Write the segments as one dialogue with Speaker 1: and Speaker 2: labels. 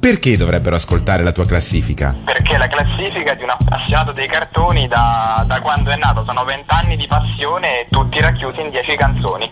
Speaker 1: Perché dovrebbero ascoltare la tua classifica?
Speaker 2: perché la classifica di un appassionato dei cartoni da, da quando è nato sono 20 anni di passione e tutti racchiusi in 10 canzoni.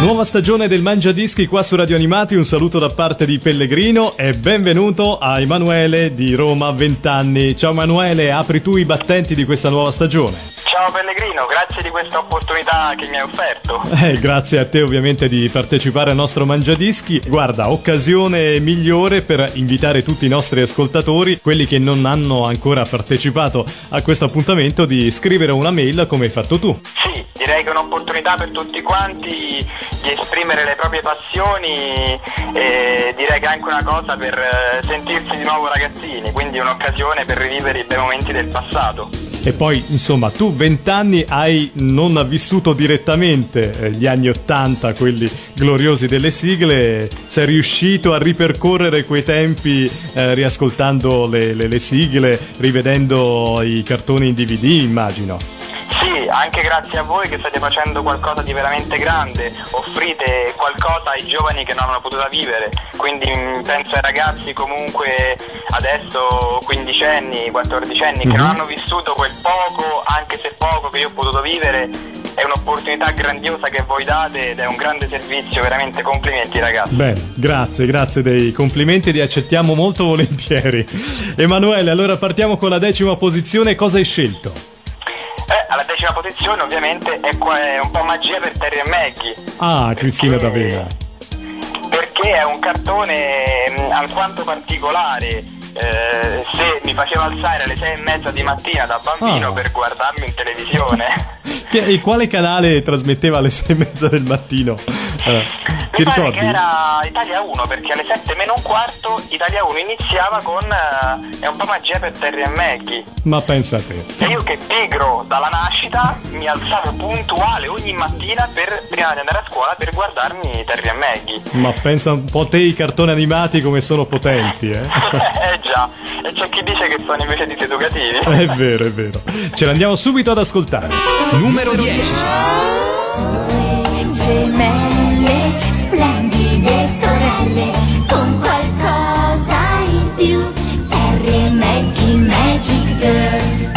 Speaker 3: Nuova stagione del Mangia Dischi qua su Radio Animati, un saluto da parte di Pellegrino e benvenuto a Emanuele di Roma 20 anni. Ciao Emanuele, apri tu i battenti di questa nuova stagione.
Speaker 2: Ciao Pellegrino, grazie di questa opportunità che mi hai offerto.
Speaker 3: Eh, grazie a te ovviamente di partecipare al nostro Mangiadischi. Guarda, occasione migliore per invitare tutti i nostri ascoltatori, quelli che non hanno ancora partecipato a questo appuntamento, di scrivere una mail come hai fatto tu.
Speaker 2: Sì, direi che è un'opportunità per tutti quanti di esprimere le proprie passioni e direi che è anche una cosa per eh, sentirsi di nuovo ragazzini, quindi un'occasione per rivivere i bei momenti del passato.
Speaker 3: E poi, insomma, tu 20 anni hai non vissuto direttamente eh, gli anni 80, quelli gloriosi delle sigle, sei riuscito a ripercorrere quei tempi eh, riascoltando le, le- le sigle, rivedendo i cartoni in DVD, immagino.
Speaker 2: Anche grazie a voi che state facendo qualcosa di veramente grande, offrite qualcosa ai giovani che non hanno potuto vivere, quindi mm, penso ai ragazzi comunque adesso 15 anni, 14 anni che non hanno vissuto quel poco, anche se poco che io ho potuto vivere, è un'opportunità grandiosa che voi date ed è un grande servizio, veramente complimenti ragazzi.
Speaker 3: Bene, grazie, grazie dei complimenti, li accettiamo molto volentieri. Emanuele, allora partiamo con la decima posizione, cosa hai scelto?
Speaker 2: Alla decima posizione ovviamente è, un po' magia per Terry e Maggie.
Speaker 3: Ah, Cristina D'Avena.
Speaker 2: Perché è un cartone mh, alquanto particolare. eh, se mi faceva alzare alle sei e mezza di mattina da bambino
Speaker 3: Ah.
Speaker 2: per guardarmi in televisione.
Speaker 3: E quale canale trasmetteva alle sei e mezza del mattino? Eh, ti
Speaker 2: Mi pare
Speaker 3: ricordi?
Speaker 2: che era Italia 1 perché alle 7 meno un quarto Italia 1 iniziava con eh, È un po' magia per Terry e Maggie.
Speaker 3: Ma pensa a te.
Speaker 2: E io che pigro dalla nascita mi alzavo puntuale ogni mattina per, prima di andare a scuola per guardarmi Terry e Maggie.
Speaker 3: Ma pensa un po' te i cartoni animati come sono potenti, eh?
Speaker 2: eh già, e c'è chi dice che sono invece diseducativi.
Speaker 3: È vero, è vero. Ce l'andiamo subito ad ascoltare.
Speaker 4: Numero 10.
Speaker 5: gemelle, sorelle, con qualcosa in più. Terry Maggie Magic Girls.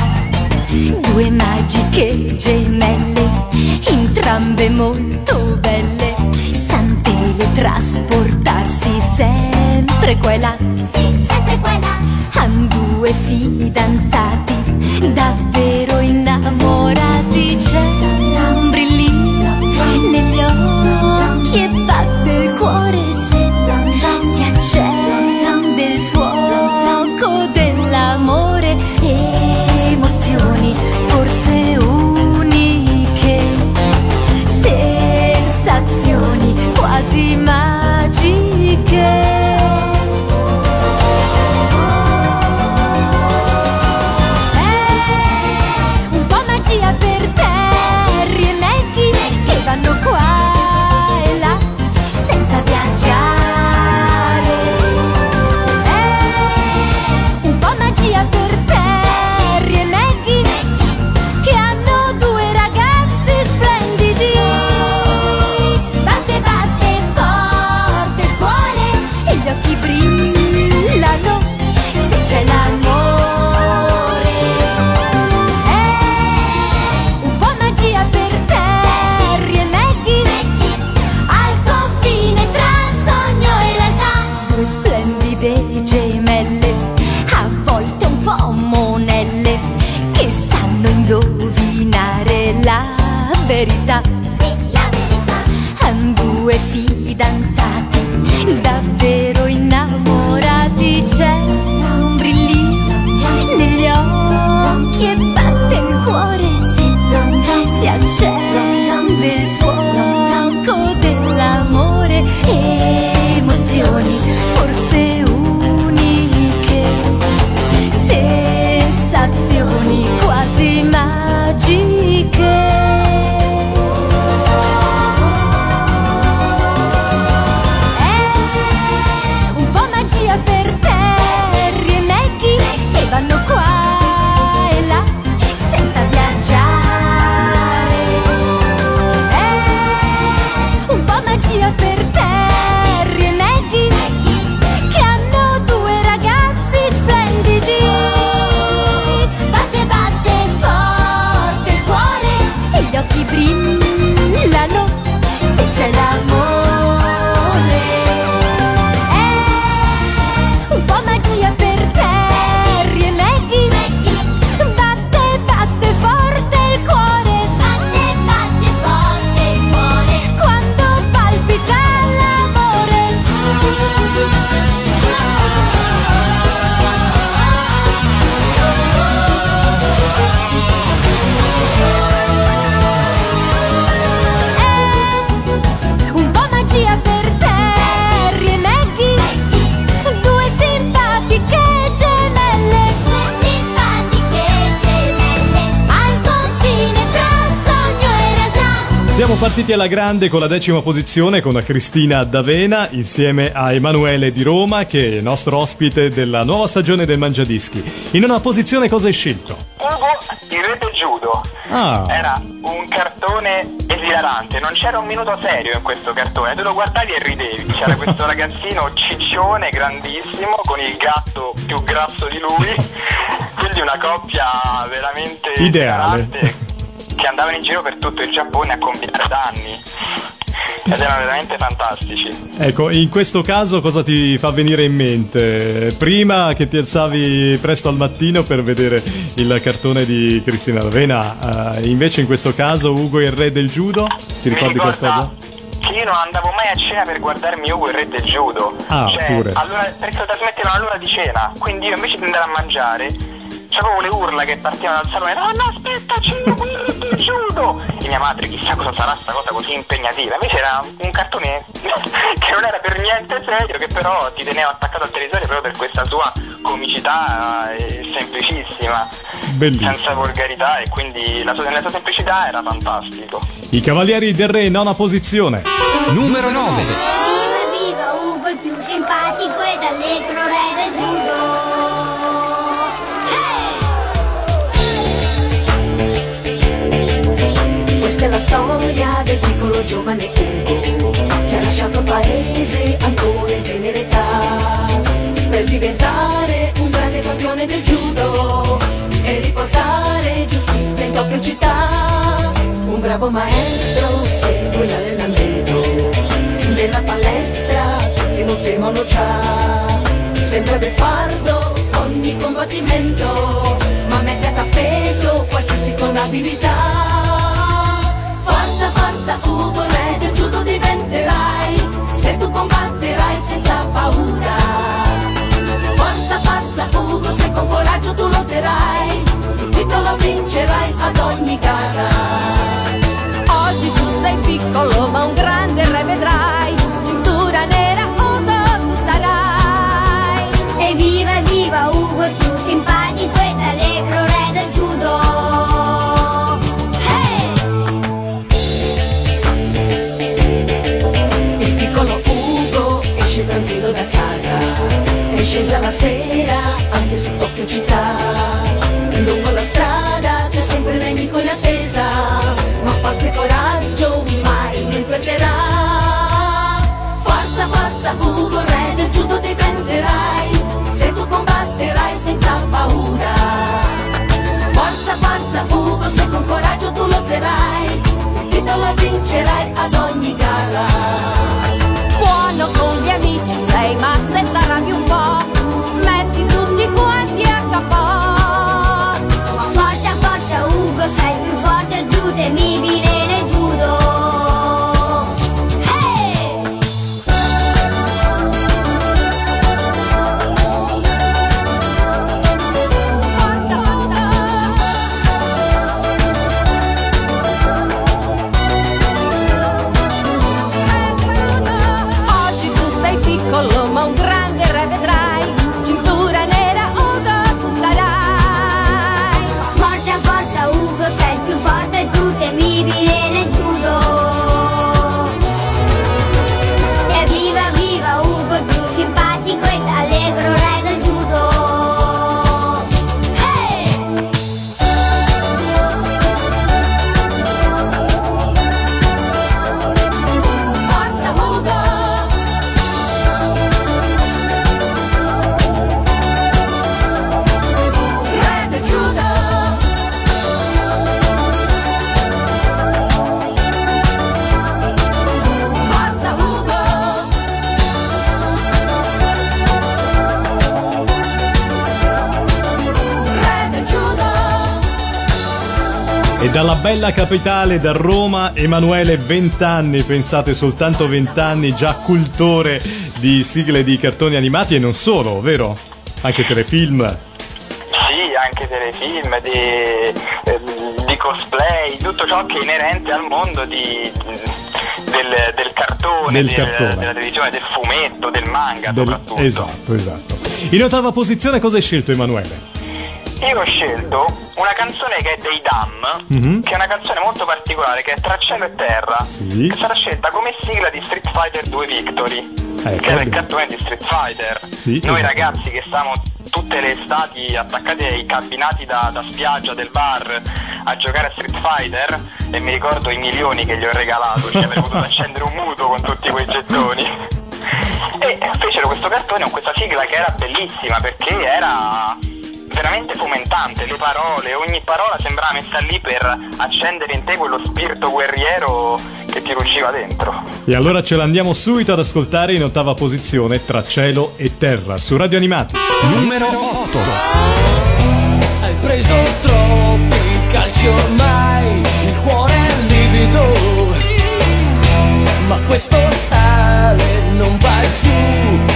Speaker 5: Due magiche gemelle, entrambe molto belle. San teletrasportarsi sempre qua e là. Sì, sempre qua e là. Han due fidanzati, davvero innamorati. C'è
Speaker 3: partiti alla grande con la decima posizione con Cristina D'Avena insieme a Emanuele di Roma che è nostro ospite della nuova stagione del Mangiadischi. In una posizione cosa hai scelto?
Speaker 2: Ugo, il re del judo.
Speaker 3: Ah.
Speaker 2: Era un cartone esilarante, non c'era un minuto serio in questo cartone, tu lo guardavi e ridevi. C'era questo ragazzino ciccione, grandissimo, con il gatto più grasso di lui, quindi una coppia veramente
Speaker 3: Ideale.
Speaker 2: Che andavano in giro per tutto il Giappone a combinare danni. Ed erano veramente fantastici.
Speaker 3: Ecco, in questo caso cosa ti fa venire in mente? Prima che ti alzavi presto al mattino per vedere il cartone di Cristina D'Avena, eh, invece in questo caso Ugo il re del judo, ti ricordi
Speaker 2: ricorda
Speaker 3: qualcosa?
Speaker 2: Che io non andavo mai a cena per guardarmi Ugo il re del judo.
Speaker 3: Ah,
Speaker 2: cioè,
Speaker 3: pure.
Speaker 2: allora, perché lo trasmettevano all'ora di cena. Quindi io invece di andare a mangiare, c'avevo le urla che partivano dal salone. No, no, aspetta, c'è Ugo il re judo. E mia madre, chissà cosa sarà sta cosa così impegnativa. Invece era un cartone che non era per niente serio, che però ti teneva attaccato al televisore proprio per questa sua comicità eh, semplicissima.
Speaker 3: Bellissimo.
Speaker 2: Senza volgarità e quindi la sua, nella sua semplicità era fantastico.
Speaker 3: I Cavalieri del Re, nona posizione.
Speaker 4: Numero 9.
Speaker 5: Viva viva Ugo il più simpatico ed allegro re del judo
Speaker 6: storia del piccolo giovane Ugo che ha lasciato il paese ancora in tenera età per diventare un grande campione del judo e riportare giustizia in Tokyo città. Un bravo maestro segue l'allenamento nella palestra che non temono già. Sembra beffardo ogni combattimento, ma mette a tappeto tutti con abilità. Ugo, del judo diventerai, se tu combatterai senza paura. Forza, forza, Ugo, se con coraggio tu lotterai, il titolo vincerai ad ogni gara.
Speaker 7: Oggi tu sei piccolo ma un grande re vedrai. Cintura nera Ugo tu sarai.
Speaker 5: Evviva evviva Ugo il più simpatico
Speaker 6: scesa la sera anche su Tokyo città. Lungo la strada c'è sempre un nemico in attesa, ma forza e coraggio mai lui perderà. Forza, forza Ugo, re del judo diventerai, se tu combatterai senza paura. Forza, forza Ugo, se con coraggio tu lotterai, il titolo vincerai ad ogni gara.
Speaker 3: E dalla bella capitale, da Roma, Emanuele, 20 anni, pensate soltanto 20 anni, già cultore di sigle di cartoni animati e non solo, vero? Anche telefilm.
Speaker 2: Sì, anche telefilm, di, ehm, di cosplay, tutto ciò che è inerente al mondo di- del, del cartone,
Speaker 3: Del
Speaker 2: del-
Speaker 3: cartone.
Speaker 2: della televisione, del fumetto, del manga
Speaker 3: Del-
Speaker 2: soprattutto.
Speaker 3: Esatto, esatto. In ottava posizione cosa hai scelto Emanuele?
Speaker 2: Io ho scelto una canzone che è dei Dam,
Speaker 3: Mhm.
Speaker 2: che è una canzone molto particolare, che è Tra cielo e terra,
Speaker 3: Sì.
Speaker 2: che sarà scelta come sigla di Street Fighter 2 Victory,
Speaker 3: Eh,
Speaker 2: che era il cartone di Street Fighter.
Speaker 3: Sì,
Speaker 2: Noi
Speaker 3: esatto.
Speaker 2: ragazzi che stavamo tutte le estati attaccati ai cabinati da, da spiaggia del bar a giocare a Street Fighter e mi ricordo i milioni che gli ho regalato, ci avrei potuto accendere un mutuo con tutti quei gettoni. E fecero questo cartone con questa sigla che era bellissima perché era veramente fomentante, le parole, ogni parola sembrava messa lì per accendere in te quello spirito guerriero che ti rugiva dentro.
Speaker 3: E allora ce l'andiamo subito ad ascoltare in ottava posizione tra cielo e terra su Radio Animati.
Speaker 4: Numero 8.
Speaker 8: Hai preso troppi calci ormai, il cuore è livido, ma questo sale non va giù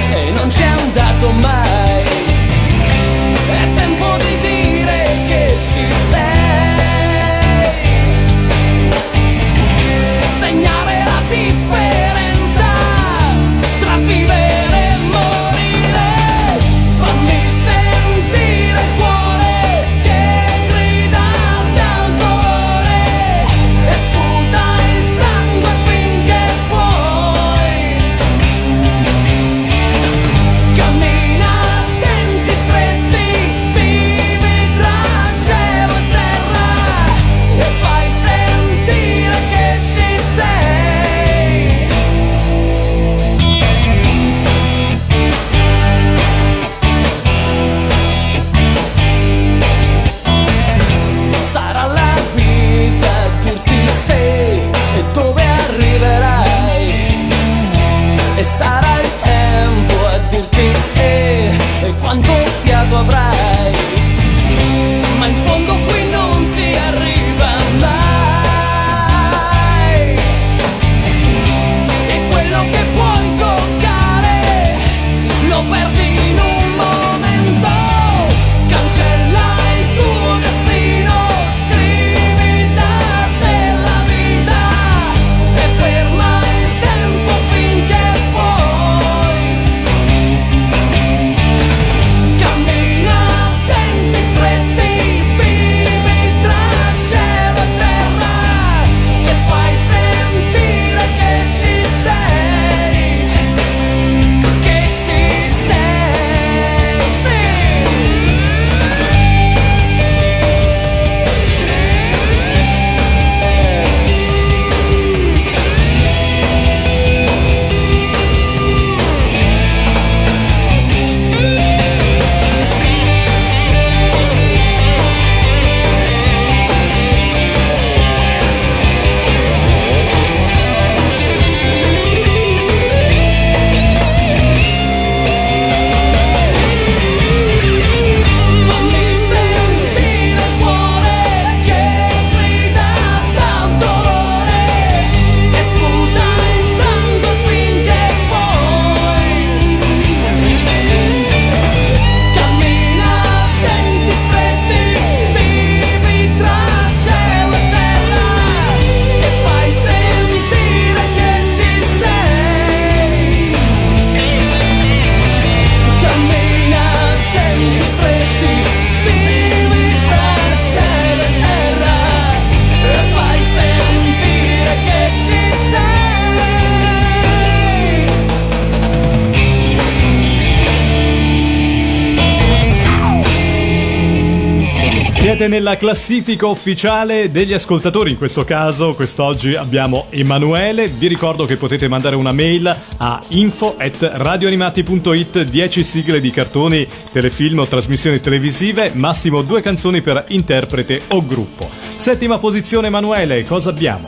Speaker 3: Siete nella classifica ufficiale degli ascoltatori, in questo caso quest'oggi abbiamo Emanuele, vi ricordo che potete mandare una mail a info at radioanimati.it 10 sigle di cartoni, telefilm o trasmissioni televisive, massimo due canzoni per interprete o gruppo. Settima posizione Emanuele, cosa abbiamo?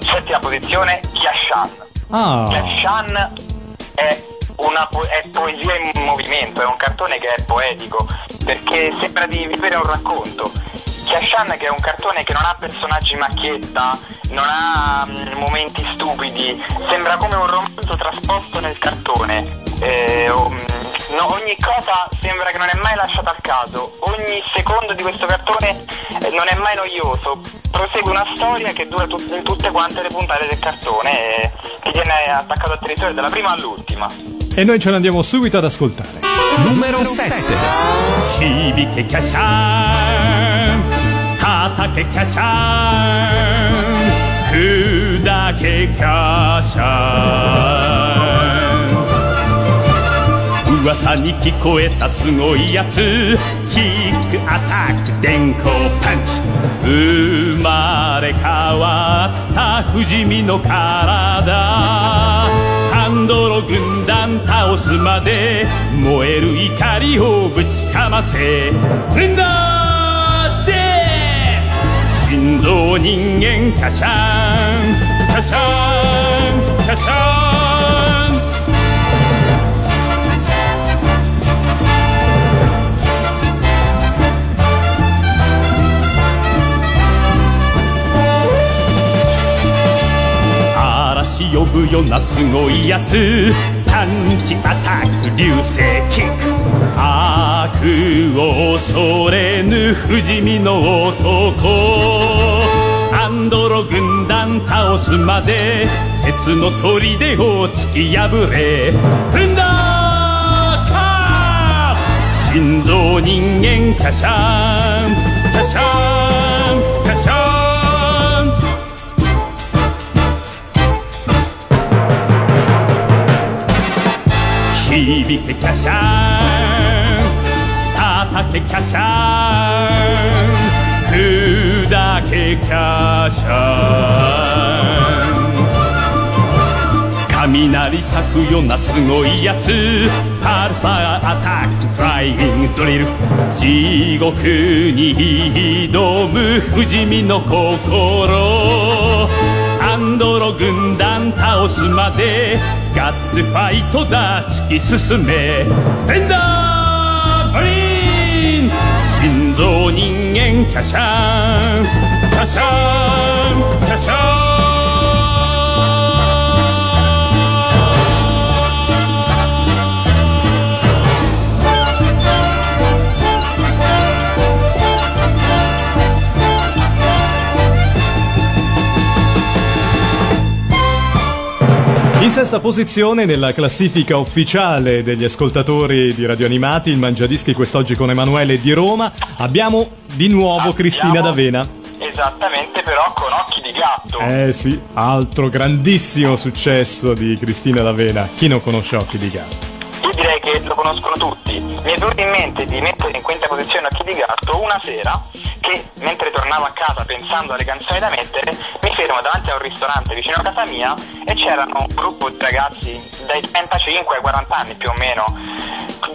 Speaker 2: Settima posizione, Kiashan.
Speaker 3: Ah,
Speaker 2: Kiashan è, po- è poesia in movimento, è un cartone che è poetico, perché sembra di vivere un racconto. Kiashan che è un cartone che non ha personaggi macchietta, non ha mm, momenti stupidi, sembra come un romanzo trasposto nel cartone. Eh, mm, no, ogni cosa sembra che non è mai lasciata al caso, ogni secondo di questo cartone eh, non è mai noioso, prosegue una storia che dura tut- in tutte quante le puntate del cartone e ti tiene attaccato al territorio dalla prima all'ultima.
Speaker 3: e noi ce ne andiamo subito ad ascoltare.
Speaker 5: Numero 7.
Speaker 9: 響けキャシャン叩けキャシャン砕けキャシャン噂に聞こえたすごいやつキックアタック電光パンチ生まれ変わった不死身の体ハンドロ軍 団倒すまで燃える怒りをぶちかませレンダージェ心臓人間カシャンカシャンカシャン。嵐呼ぶようなすごいやつ。パンチアタック流星キック悪を恐れぬ不死身の男。アンドロ軍団倒すまで鉄の砦を突き破れ。フンダーカー。心臓人間カシャン響けキャシャン叩けキャシャン砕けキャシャン雷咲くようなすごいやつパルサーアタックフライングドリル地獄に挑む不死身の心アンドロ軍団倒すまでッツファイトだ。突き進め。フェンダーマリーン心臓人間キャシャン。キャシャン。キャシャン。
Speaker 3: In sesta posizione nella classifica ufficiale degli ascoltatori di Radio Animati, il Mangiadischi quest'oggi con Emanuele di Roma, abbiamo di nuovo Cristina D'Avena.
Speaker 2: Esattamente, però con occhi di gatto.
Speaker 3: Eh sì, altro grandissimo successo di Cristina D'Avena. Chi non conosce Occhi di Gatto?
Speaker 2: Io direi che lo conoscono tutti. Mi è venuto in mente di mettere in quinta posizione Occhi di Gatto una sera che, mentre tornavo a casa pensando alle canzoni da mettere, mi fermo davanti a un ristorante vicino a casa mia e c'erano un gruppo di ragazzi dai 35 ai 40 anni più o meno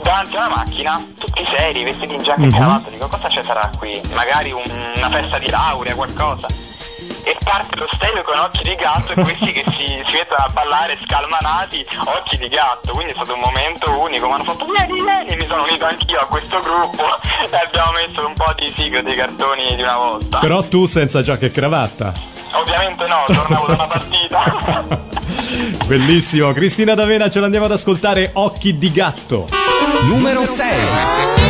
Speaker 2: davanti a una macchina, tutti seri, vestiti in giacca e cravatta, dico cosa ci sarà qui? Magari un- una festa di laurea, qualcosa. E parte lo stereo con occhi di gatto e questi che si, si mettono a ballare scalmanati, occhi di gatto, quindi è stato un momento unico, mi hanno fatto vieni, vieni, mi sono unito anch'io a questo gruppo e abbiamo messo un po' di sigle dei cartoni di una volta.
Speaker 3: Però tu senza giacca e cravatta.
Speaker 2: Ovviamente no, tornavo da una partita.
Speaker 3: Bellissimo, Cristina D'Avena ce l'andiamo ad ascoltare Occhi di Gatto.
Speaker 5: Numero 6.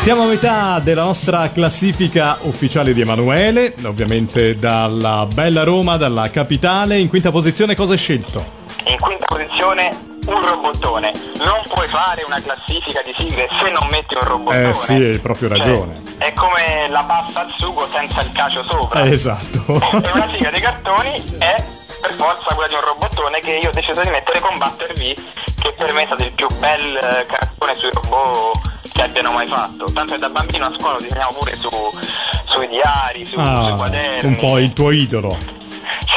Speaker 3: Siamo a metà della nostra classifica ufficiale di Emanuele, ovviamente dalla bella Roma, dalla capitale. In quinta posizione cosa hai scelto?
Speaker 2: In quinta posizione un robottone. Non puoi fare una classifica di sigle se non metti un robottone.
Speaker 3: Eh sì, hai proprio
Speaker 2: Cioè,
Speaker 3: ragione.
Speaker 2: è come la pasta al sugo senza il cacio sopra.
Speaker 3: Eh, esatto.
Speaker 2: E una sigla dei cartoni è per forza quella di un robottone che io ho deciso di mettere con Butter V, che per me è stato il più bel eh, cartone sui robot che abbiano mai fatto. Tanto che da bambino a scuola lo disegnavo pure su, sui diari, su, sui
Speaker 3: Ah,
Speaker 2: quaderni.
Speaker 3: un po' il tuo idolo.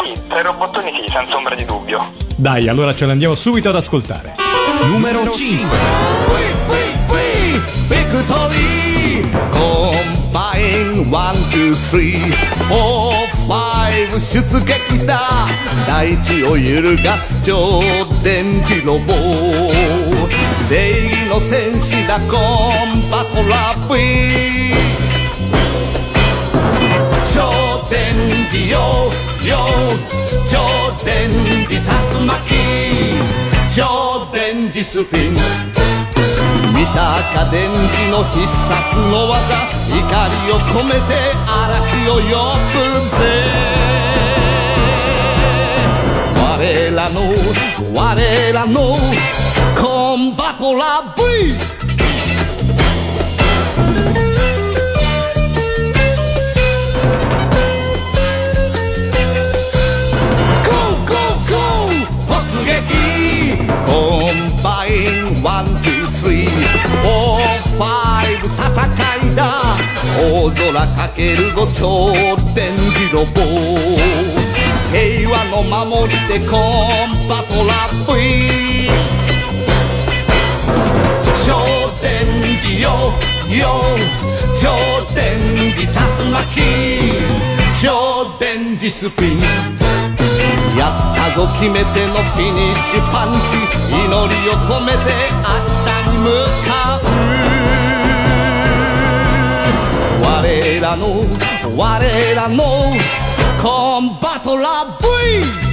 Speaker 2: Sì, per i robottoni sì, senza ombra di dubbio.
Speaker 3: Dai, allora ce l'andiamo subito ad ascoltare.
Speaker 10: Numero 5.
Speaker 11: Victory Combine one, two, three, four, five 出撃だ大地を揺るがす超電磁ロボ正義 の戦士だコンパトラップイン超電磁よよ超電磁竜巻超電磁スピ見たか電磁の必殺の技怒りを込めて嵐を呼ぶぜ。我らの我らの コンバトラ V 突撃コンバインワン、ツー、スリー、フォー、ファイブ戦いだ大空かけるぞ超電磁ロボ平和の守り手コンバトラップイ 超電磁よよ。超電磁竜巻。超電磁スピン。やったぞ決めてのフィニッシュパンチ。祈りを込めて明日に向かう。我らの我らのコンバトラ V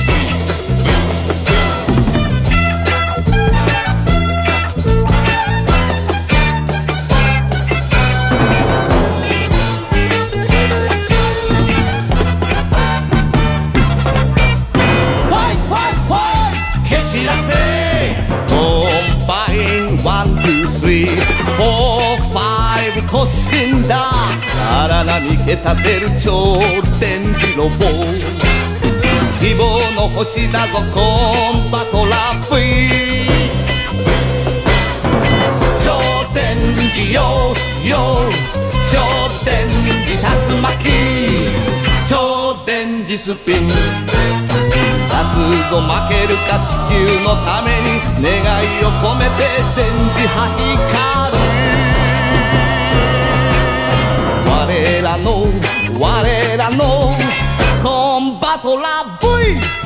Speaker 11: 蹴散らせコンバインワン、ツー、スリー、フォー、ファイブ突進だ荒波け立てる超電磁ロボ希望の星だぞコンバトラップイ超電磁よよ超電磁竜巻実ピン出すぞ負けるか地球のために願いを込めて電磁波光る
Speaker 8: 我らの我らのコンバトラ V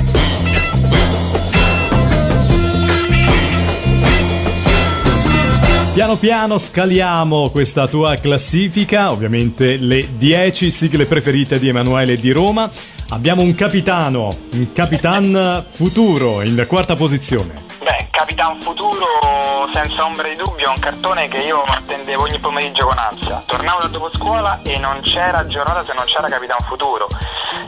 Speaker 3: Piano piano scaliamo questa tua classifica, ovviamente le 10 sigle preferite di Emanuele di Roma. Abbiamo un capitano, un capitan futuro in quarta posizione.
Speaker 2: Beh, Capitan Futuro, senza ombra di dubbio, è un cartone che io attendevo ogni pomeriggio con ansia. Tornavo da dopo scuola e non c'era giornata se non c'era Capitan Futuro.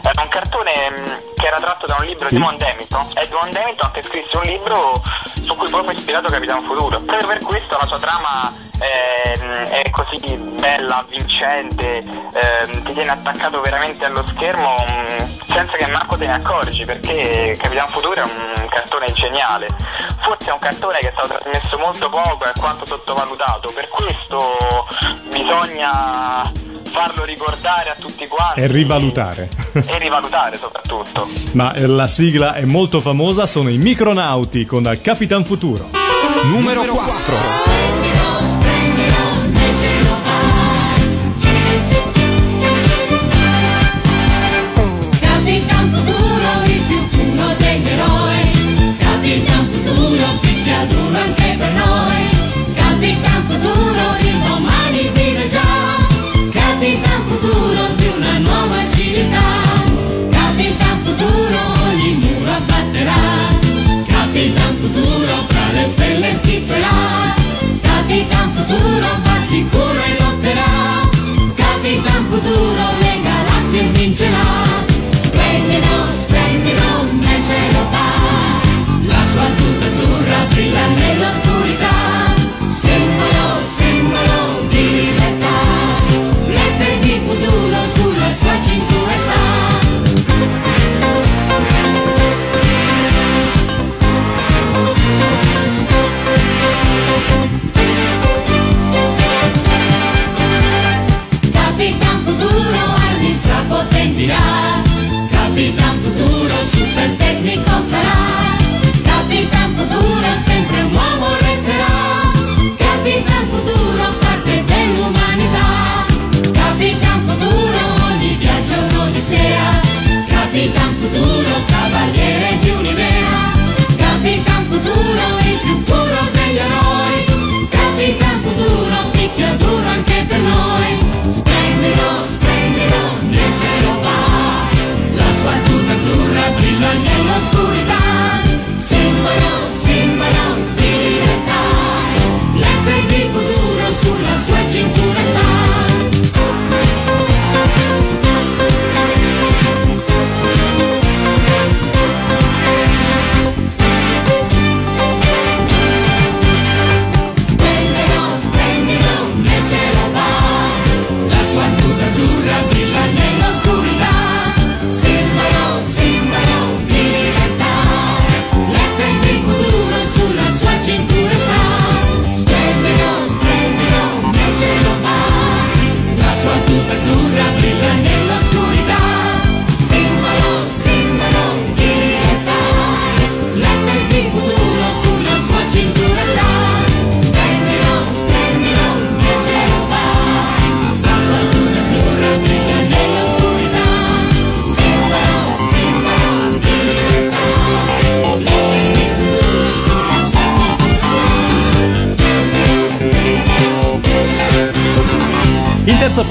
Speaker 2: Era un cartone mh, che era tratto da un libro di Edmond Hamilton. Edmond Hamilton che scrisse un libro su cui poi fu ispirato Capitan Futuro. Proprio per questo la sua trama eh, è così bella, vincente, ehm, ti tiene attaccato veramente allo schermo mh, senza che manco te ne accorgi perché Capitan Futuro è un cartone geniale. Forse è un cartone che è stato trasmesso molto poco e quanto sottovalutato, per questo bisogna farlo ricordare a tutti quanti
Speaker 3: E rivalutare.
Speaker 2: e rivalutare soprattutto.
Speaker 3: Ma eh, la sigla è molto famosa, sono i Micronauti con Capitan Futuro.
Speaker 4: Numero 4.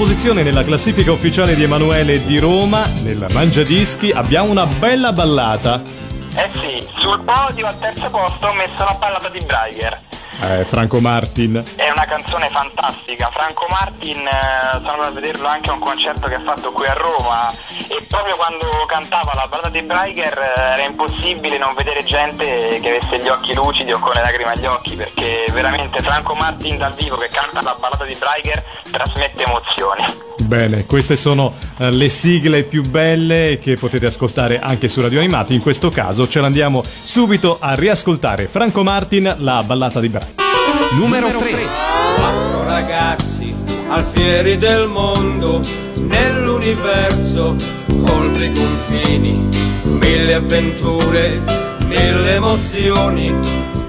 Speaker 3: Posizione nella classifica ufficiale di Emanuele di Roma, nel Mangiadischi, abbiamo una bella ballata.
Speaker 2: Eh sì, sul podio al terzo posto ho messo la ballata di Braiger.
Speaker 3: Eh, Franco Martin.
Speaker 2: È una canzone fantastica, Franco Martin eh, sono andato a vederlo anche a un concerto che ha fatto qui a Roma e proprio quando cantava la ballata di Braiger eh, era impossibile non vedere gente che avesse gli occhi lucidi o con le lacrime agli occhi perché veramente Franco Martin dal vivo che canta la ballata di Braiger trasmette emozioni.
Speaker 3: Bene, queste sono eh, le sigle più belle che potete ascoltare anche su Radio Animati. In questo caso ce l'andiamo subito a riascoltare. Franco Martin, la ballata di Brian.
Speaker 4: Numero 3.
Speaker 12: Quattro ragazzi alfieri del mondo, nell'universo, oltre i confini, mille avventure, mille emozioni,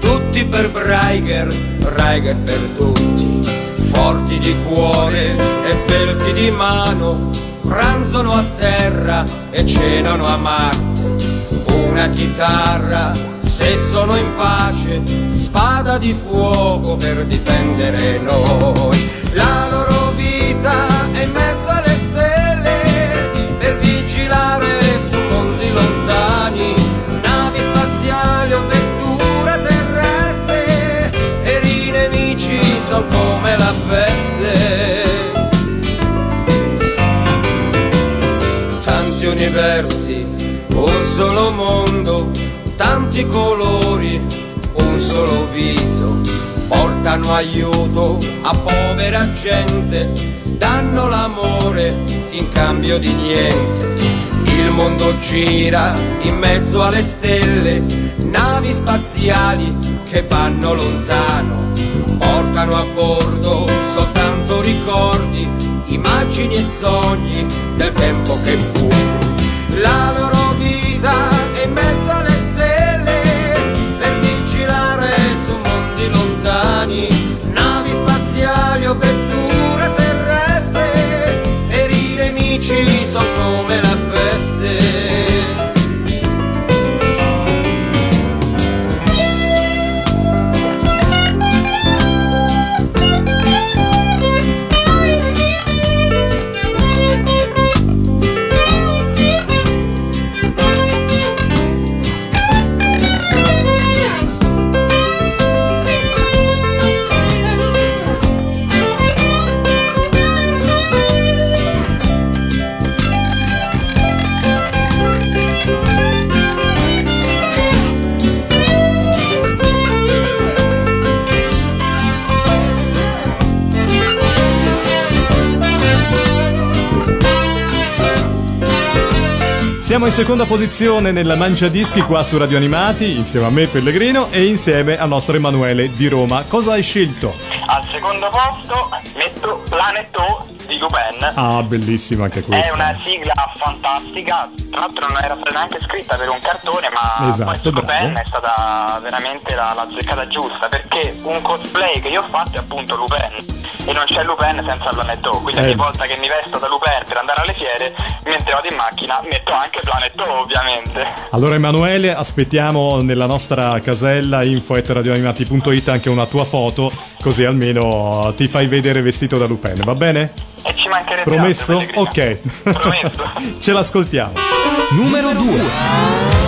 Speaker 12: tutti per Braiger, Braiger per tutti, forti di cuore e svelti di mano, pranzano a terra e cenano a Marte. Una chitarra, se sono in pace, spada di fuoco per difendere noi. La loro vita solo mondo, tanti colori, un solo viso, portano aiuto a povera gente, danno l'amore in cambio di niente. Il mondo gira in mezzo alle stelle, navi spaziali che vanno lontano, portano a bordo soltanto ricordi, immagini e sogni del tempo che fu. La loro vita è in mezzo
Speaker 3: Siamo in seconda posizione nella Mancia Dischi qua su Radio Animati, insieme a me Pellegrino e insieme al nostro Emanuele di Roma. Cosa hai scelto?
Speaker 2: Al secondo posto metto Planet O di Lupin.
Speaker 3: Ah, bellissima anche
Speaker 2: È
Speaker 3: questa.
Speaker 2: una sigla fantastica, tra l'altro non era stata neanche scritta per un cartone, ma
Speaker 3: Esatto,
Speaker 2: Lupin è stata veramente la, la giusta, perché un cosplay che io ho fatto è appunto Lupin. E non c'è Lupin senza Planet O, quindi
Speaker 3: Eh.
Speaker 2: ogni volta che mi vesto da Lupin per andare alle fiere, mentre vado in macchina metto anche Planet O ovviamente.
Speaker 3: Allora Emanuele, aspettiamo nella nostra casella info.radioanimati.it anche una tua foto, così almeno ti fai vedere vestito da Lupin, va bene?
Speaker 2: E ci mancherebbe
Speaker 3: Promesso?
Speaker 2: altro.
Speaker 3: Ok.
Speaker 2: Promesso.
Speaker 3: Ce l'ascoltiamo.
Speaker 4: Numero 2.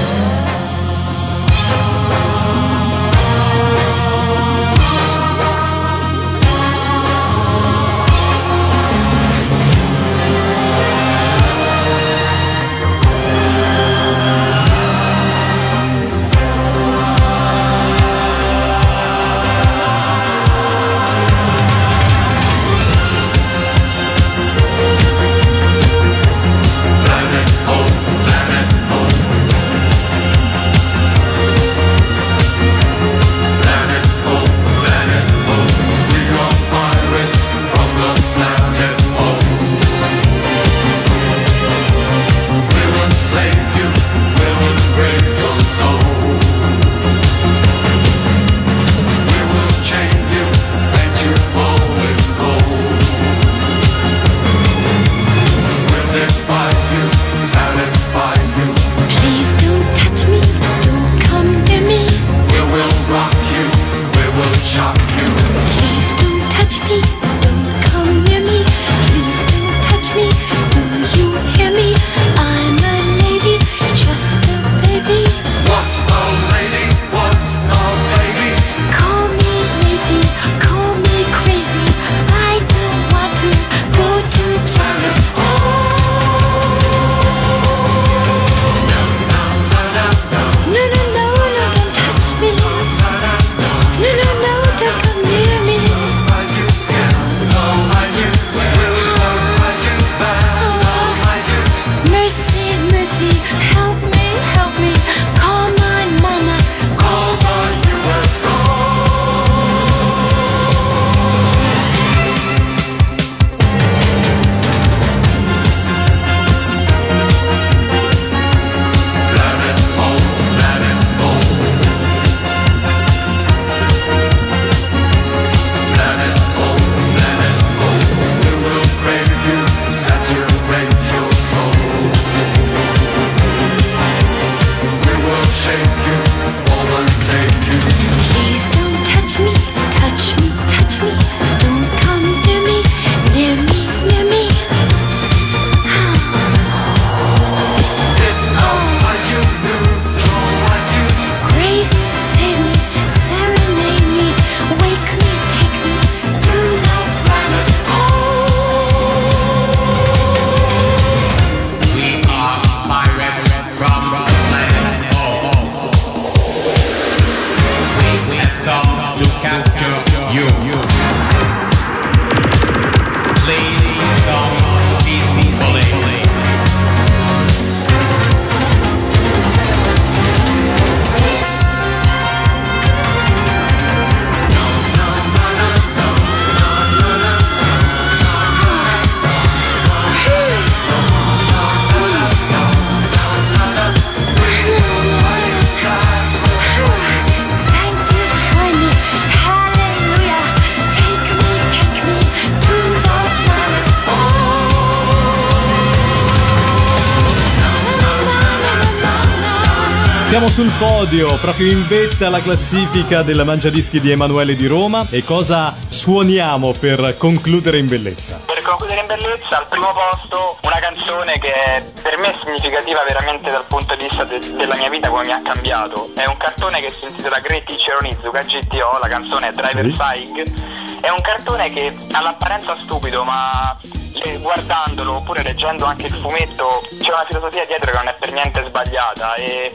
Speaker 3: Podio, proprio in vetta alla classifica della Mangiadischi di Emanuele di Roma. E cosa suoniamo per concludere in bellezza?
Speaker 2: Per concludere in bellezza, al primo posto una canzone che è per me significativa veramente dal punto di vista de- della mia vita, come mi ha cambiato. È un cartone che si intitola Great Teacher Onizuka GTO, la canzone è Driver
Speaker 3: Sì.
Speaker 2: Psych. È un cartone che all'apparenza stupido, ma eh, guardandolo oppure leggendo anche il fumetto c'è una filosofia dietro che non è per niente sbagliata e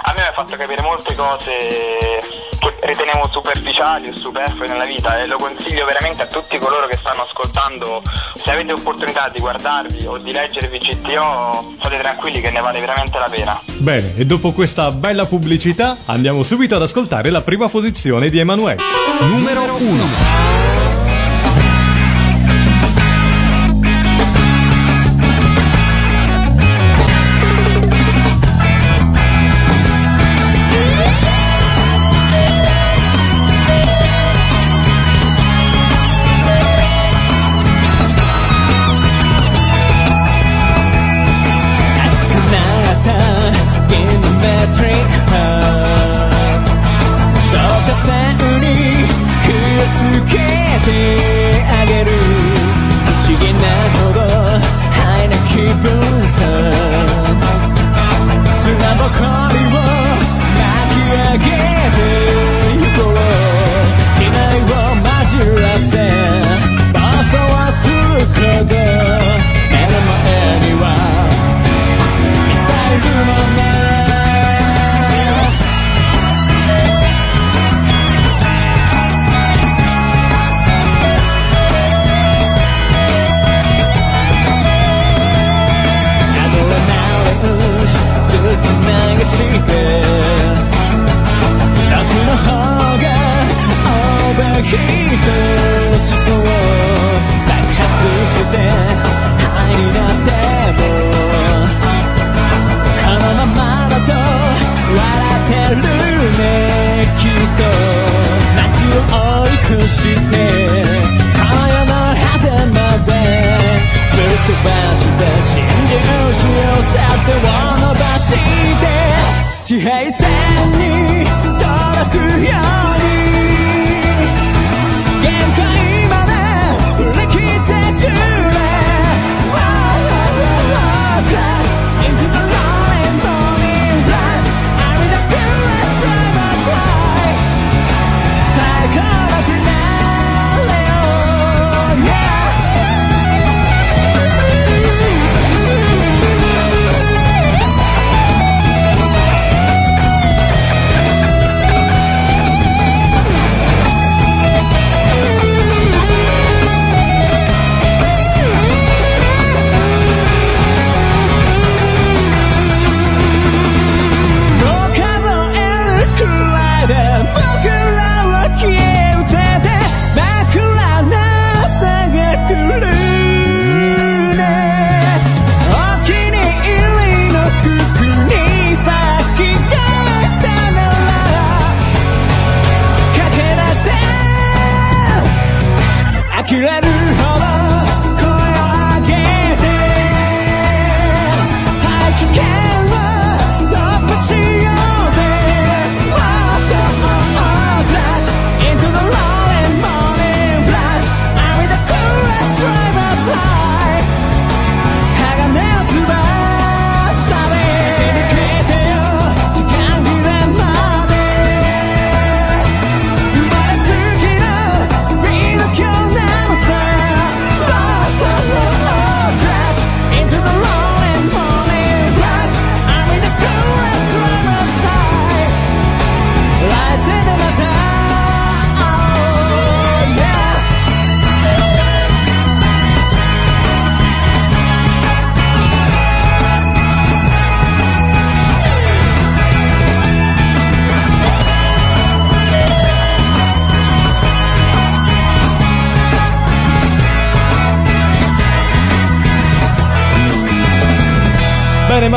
Speaker 2: a me mi ha fatto capire molte cose che ritenevo superficiali o superflue nella vita e lo consiglio veramente a tutti coloro che stanno ascoltando se avete opportunità di guardarvi o di leggervi GTO state tranquilli che ne vale veramente la pena
Speaker 3: Bene, e dopo questa bella pubblicità andiamo subito ad ascoltare la prima posizione di Emanuele.
Speaker 8: Numero 1.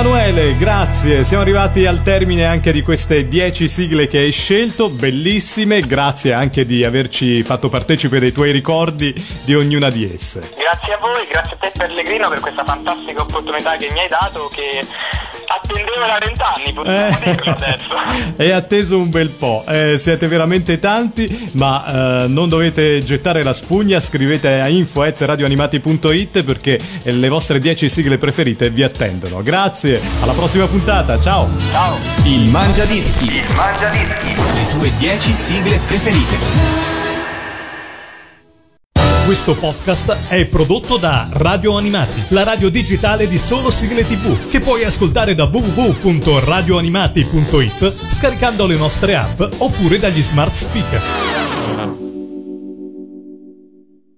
Speaker 3: Emanuele, grazie. Siamo arrivati al termine anche di queste 10 sigle che hai scelto, bellissime. Grazie anche di averci fatto partecipe dei tuoi ricordi di ognuna di esse.
Speaker 2: Grazie a voi, grazie a te Pellegrino per questa fantastica opportunità che mi hai dato che attendevo da vent'anni, possiamo
Speaker 3: Eh.
Speaker 2: dirlo adesso.
Speaker 3: È atteso un bel po', eh, siete veramente tanti, ma eh, non dovete gettare la spugna, scrivete a info.radioanimati.it perché le vostre 10 sigle preferite vi attendono. Grazie, alla prossima puntata, ciao!
Speaker 2: Ciao!
Speaker 4: Il Mangia Dischi. Il Mangia Dischi. Le tue 10 sigle preferite.
Speaker 13: Questo podcast è prodotto da Radio Animati, la radio digitale di solo sigle tv, che puoi ascoltare da www.radioanimati.it scaricando le nostre app oppure dagli smart speaker.